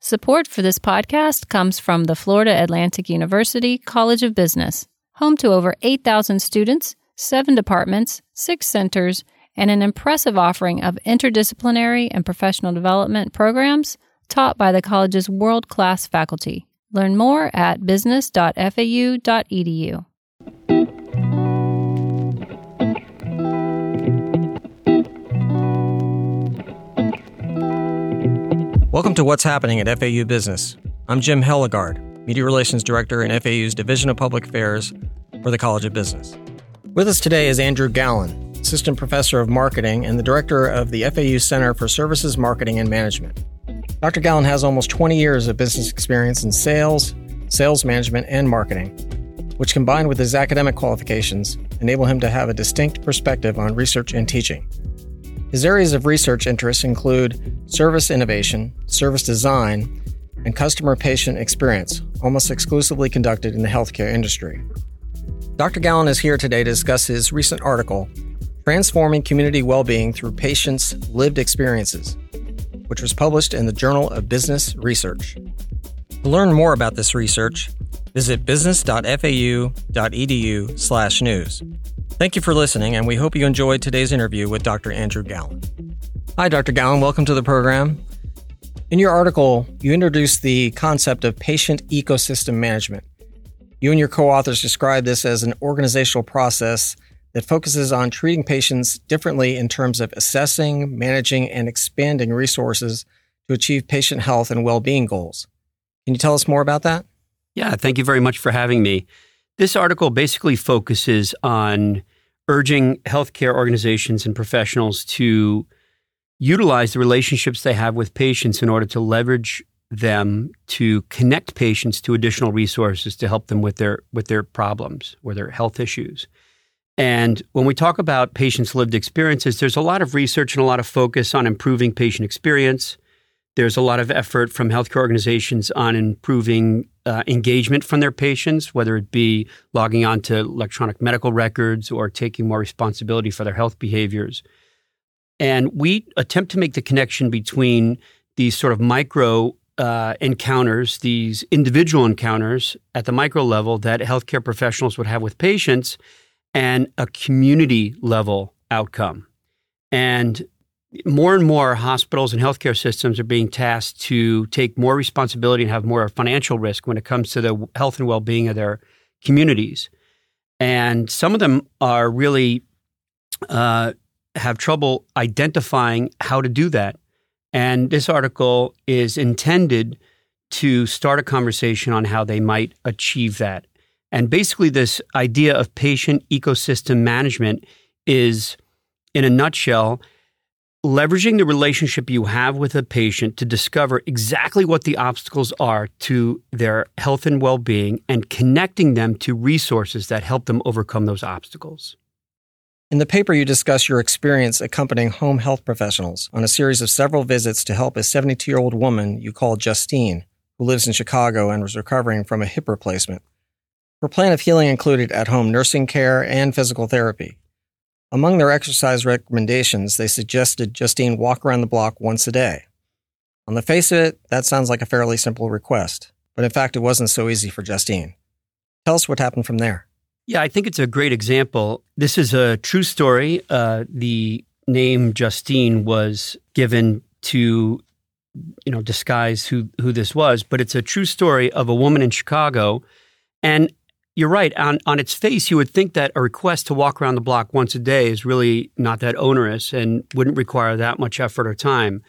Support for this podcast comes from the Florida Atlantic University College of Business, home to over 8,000 students, seven departments, six centers, and an impressive offering of interdisciplinary and professional development programs taught by the college's world class faculty. Learn more at business.fau.edu. Welcome to What's Happening at FAU Business. I'm Jim Hellegard, Media Relations Director in FAU's Division of Public Affairs for the College of Business. With us today is Andrew Gallan, Assistant Professor of Marketing and the Director of the FAU Center for Services Marketing and Management. Dr. Gallan has almost 20 years of business experience in sales, sales management, and marketing, which combined with his academic qualifications enable him to have a distinct perspective on research and teaching. His areas of research interest include service innovation, service design, and customer patient experience, almost exclusively conducted in the healthcare industry. Dr. Gallan is here today to discuss his recent article, Transforming Community Wellbeing Through Patients' Lived Experiences, which was published in the Journal of Business Research. To learn more about this research, visit business.fau.edu/news. Thank you for listening, and we hope you enjoyed today's interview with Dr. Andrew Gallan. Hi, Dr. Gallan. Welcome to the program. In your article, you introduced the concept of patient ecosystem management. You and your co authors describe this as an organizational process that focuses on treating patients differently in terms of assessing, managing, and expanding resources to achieve patient health and well being goals. Can you tell us more about that? Yeah, thank you very much for having me. This article basically focuses on urging healthcare organizations and professionals to utilize the relationships they have with patients in order to leverage them to connect patients to additional resources to help them with their with their problems or their health issues. And when we talk about patients' lived experiences, there's a lot of research and a lot of focus on improving patient experience, there's a lot of effort from healthcare organizations on improving uh, engagement from their patients, whether it be logging on to electronic medical records or taking more responsibility for their health behaviors. And we attempt to make the connection between these sort of micro uh, encounters, these individual encounters at the micro level that healthcare professionals would have with patients, and a community level outcome. And more and more hospitals and healthcare systems are being tasked to take more responsibility and have more financial risk when it comes to the health and well-being of their communities. And some of them are really uh, have trouble identifying how to do that. And this article is intended to start a conversation on how they might achieve that. And basically, this idea of patient ecosystem management is, in a nutshell, leveraging the relationship you have with a patient to discover exactly what the obstacles are to their health and well being and connecting them to resources that help them overcome those obstacles. In the paper, you discuss your experience accompanying home health professionals on a series of several visits to help a 72 year old woman you call Justine, who lives in Chicago and was recovering from a hip replacement. Her plan of healing included at home nursing care and physical therapy. Among their exercise recommendations, they suggested Justine walk around the block once a day. On the face of it, that sounds like a fairly simple request, but in fact, it wasn't so easy for Justine. Tell us what happened from there. Yeah, I think it's a great example. This is a true story. Uh, the name Justine was given to, you know, disguise who who this was, but it's a true story of a woman in Chicago. And you're right. On, on its face, you would think that a request to walk around the block once a day is really not that onerous and wouldn't require that much effort or time.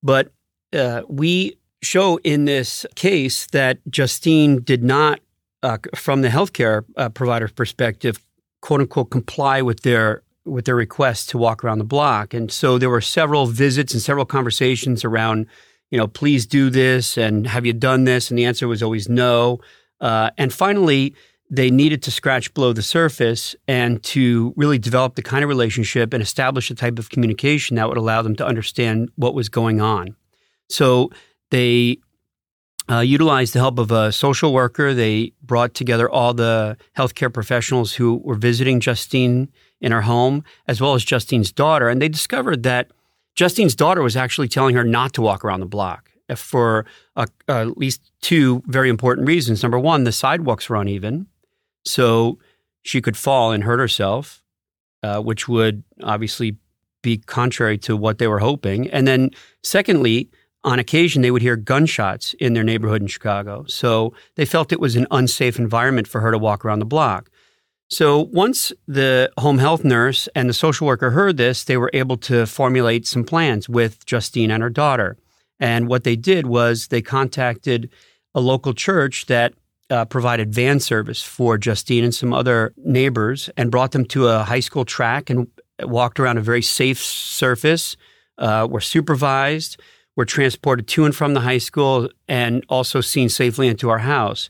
But uh, we show in this case that Justine did not, uh, from the healthcare uh, provider's perspective, quote unquote, comply with their with their request to walk around the block. And so there were several visits and several conversations around, you know, please do this and have you done this? And the answer was always no. Uh, and finally, they needed to scratch below the surface and to really develop the kind of relationship and establish a type of communication that would allow them to understand what was going on. So they uh, utilized the help of a social worker. They brought together all the healthcare professionals who were visiting Justine in her home, as well as Justine's daughter. And they discovered that Justine's daughter was actually telling her not to walk around the block. for uh, at least two very important reasons. Number one, the sidewalks were uneven, so she could fall and hurt herself, uh, which would obviously be contrary to what they were hoping. And then, secondly, on occasion, they would hear gunshots in their neighborhood in Chicago. So they felt it was an unsafe environment for her to walk around the block. So once the home health nurse and the social worker heard this, they were able to formulate some plans with Justine and her daughter. And what they did was they contacted a local church that uh, provided van service for Justine and some other neighbors and brought them to a high school track and walked around a very safe surface, uh, were supervised, were transported to and from the high school, and also seen safely into our house.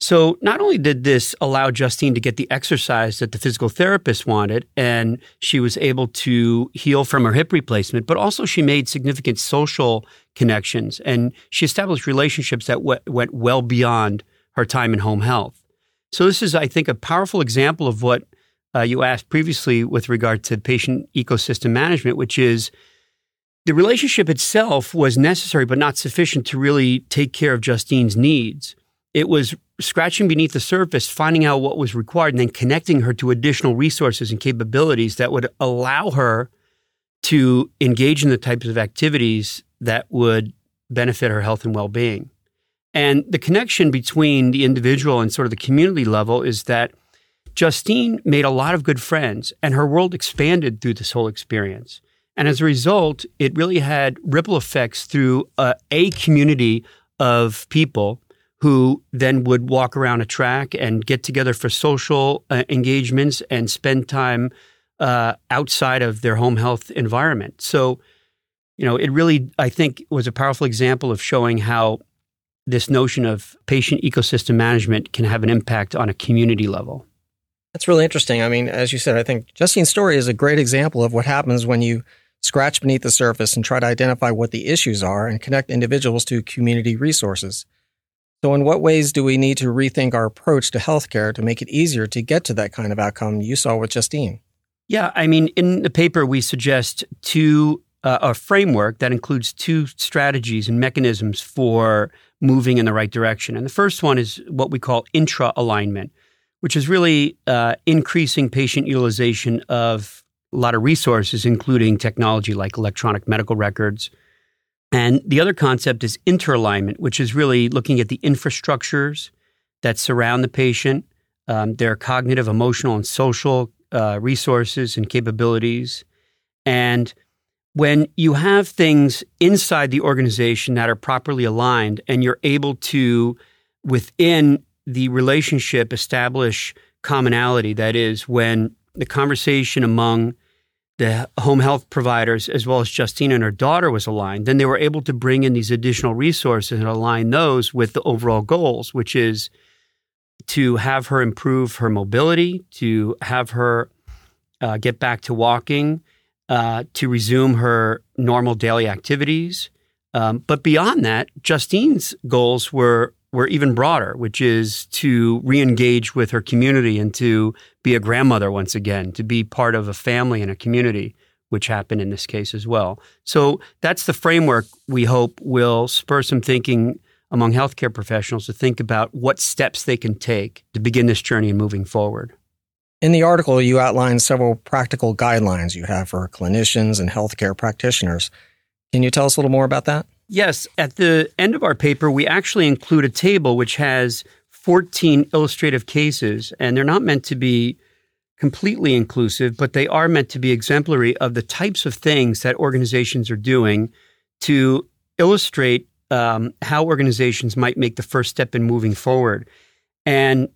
So not only did this allow Justine to get the exercise that the physical therapist wanted, and she was able to heal from her hip replacement, but also she made significant social connections and she established relationships that w- went well beyond her time in home health. So this is, I think, a powerful example of what uh, you asked previously with regard to patient ecosystem management, which is the relationship itself was necessary but not sufficient to really take care of Justine's needs. It was scratching beneath the surface, finding out what was required, and then connecting her to additional resources and capabilities that would allow her to engage in the types of activities that would benefit her health and well being. And the connection between the individual and sort of the community level is that Justine made a lot of good friends, and her world expanded through this whole experience. And as a result, it really had ripple effects through a, a community of people who then would walk around a track and get together for social uh, engagements and spend time uh, outside of their home health environment. So, you know, it really, I think, was a powerful example of showing how this notion of patient ecosystem management can have an impact on a community level. That's really interesting. I mean, as you said, I think Justine's story is a great example of what happens when you scratch beneath the surface and try to identify what the issues are and connect individuals to community resources. So, in what ways do we need to rethink our approach to healthcare to make it easier to get to that kind of outcome you saw with Justine? Yeah, I mean, in the paper, we suggest two uh, a framework that includes two strategies and mechanisms for moving in the right direction. And the first one is what we call intra alignment, which is really uh, increasing patient utilization of a lot of resources, including technology like electronic medical records, and the other concept is interalignment, which is really looking at the infrastructures that surround the patient, um, their cognitive, emotional, and social uh, resources and capabilities. And when you have things inside the organization that are properly aligned and you're able to, within the relationship, establish commonality, that is, when the conversation among the home health providers, as well as Justine and her daughter, was aligned, then they were able to bring in these additional resources and align those with the overall goals, which is to have her improve her mobility, to have her uh, get back to walking, uh, to resume her normal daily activities. Um, but beyond that, Justine's goals were were even broader, which is to re-engage with her community and to be a grandmother once again, to be part of a family and a community, which happened in this case as well. So that's the framework we hope will spur some thinking among healthcare professionals to think about what steps they can take to begin this journey and moving forward. In the article, you outline several practical guidelines you have for clinicians and healthcare practitioners. Can you tell us a little more about that? Yes, at the end of our paper, we actually include a table which has 14 illustrative cases, and they're not meant to be completely inclusive, but they are meant to be exemplary of the types of things that organizations are doing to illustrate um, how organizations might make the first step in moving forward. And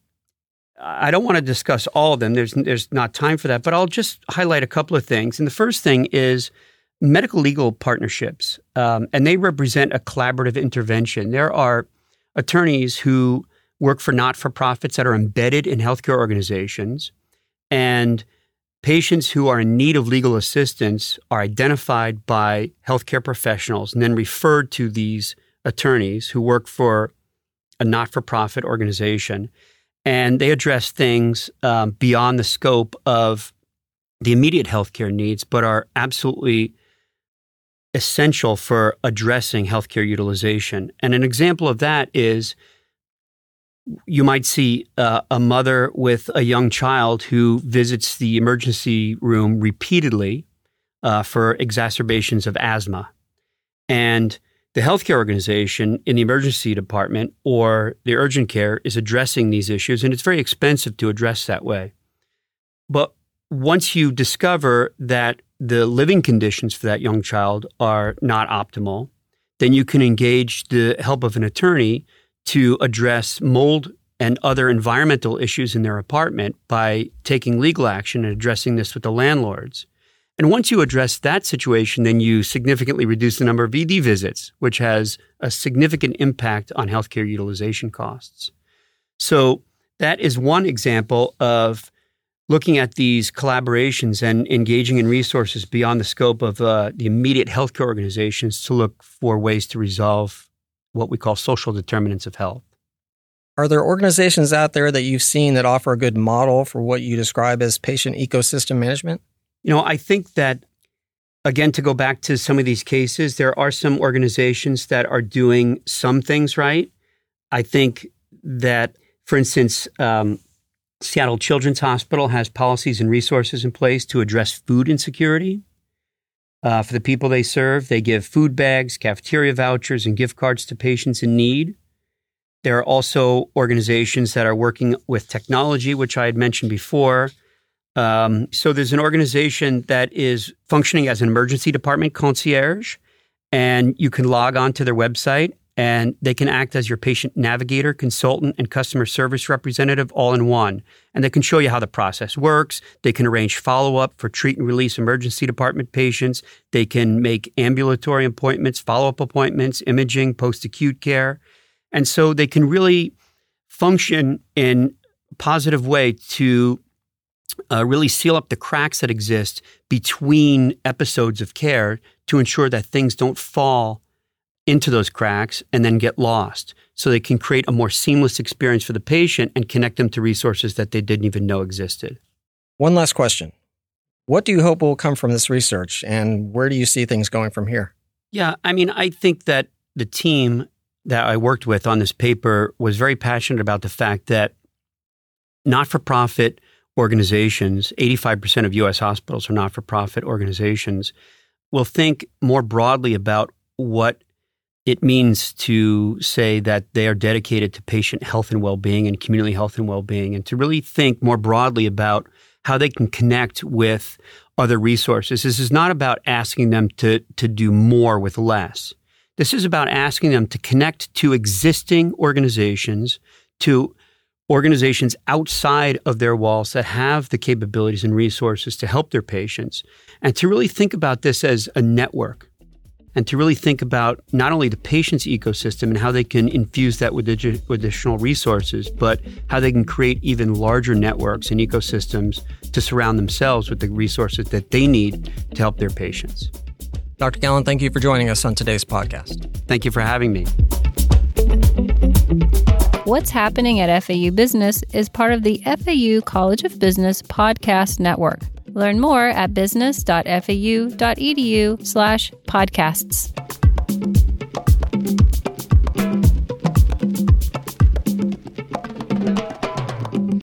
I don't want to discuss all of them. There's there's not time for that, but I'll just highlight a couple of things. And the first thing is medical legal partnerships, um, and they represent a collaborative intervention. There are attorneys who work for not for profits that are embedded in healthcare organizations, and patients who are in need of legal assistance are identified by healthcare professionals and then referred to these attorneys who work for a not for profit organization. And they address things um, beyond the scope of the immediate healthcare needs, but are absolutely essential for addressing healthcare utilization. And an example of that is you might see uh, a mother with a young child who visits the emergency room repeatedly uh, for exacerbations of asthma. And the healthcare organization in the emergency department or the urgent care is addressing these issues, and it's very expensive to address that way. But once you discover that the living conditions for that young child are not optimal, then you can engage the help of an attorney to address mold and other environmental issues in their apartment by taking legal action and addressing this with the landlords. And once you address that situation, then you significantly reduce the number of ED visits, which has a significant impact on healthcare utilization costs. So that is one example of looking at these collaborations and engaging in resources beyond the scope of uh, the immediate healthcare organizations to look for ways to resolve what we call social determinants of health. Are there organizations out there that you've seen that offer a good model for what you describe as patient ecosystem management? You know, I think that, again, to go back to some of these cases, there are some organizations that are doing some things right. I think that, for instance, um, Seattle Children's Hospital has policies and resources in place to address food insecurity. Uh, for the people they serve, they give food bags, cafeteria vouchers, and gift cards to patients in need. There are also organizations that are working with technology, which I had mentioned before. Um, so there's an organization that is functioning as an emergency department concierge, and you can log on to their website and they can act as your patient navigator, consultant, and customer service representative all in one. And they can show you how the process works. They can arrange follow up for treat and release emergency department patients. They can make ambulatory appointments, follow up appointments, imaging, post acute care. And so they can really function in a positive way to uh, really seal up the cracks that exist between episodes of care to ensure that things don't fall into those cracks and then get lost so they can create a more seamless experience for the patient and connect them to resources that they didn't even know existed. One last question. What do you hope will come from this research and where do you see things going from here? Yeah, I mean, I think that the team that I worked with on this paper was very passionate about the fact that not for profit organizations, 85% of US hospitals are not for profit organizations, will think more broadly about what it means to say that they are dedicated to patient health and well being and community health and well being, and to really think more broadly about how they can connect with other resources. This is not about asking them to, to do more with less. This is about asking them to connect to existing organizations, to organizations outside of their walls that have the capabilities and resources to help their patients, and to really think about this as a network and to really think about not only the patient's ecosystem and how they can infuse that with additional resources, but how they can create even larger networks and ecosystems to surround themselves with the resources that they need to help their patients. Dr. Gallan, thank you for joining us on today's podcast. Thank you for having me. What's happening at FAU Business is part of the FAU College of Business podcast network. Learn more at business.fau.edu slash podcasts.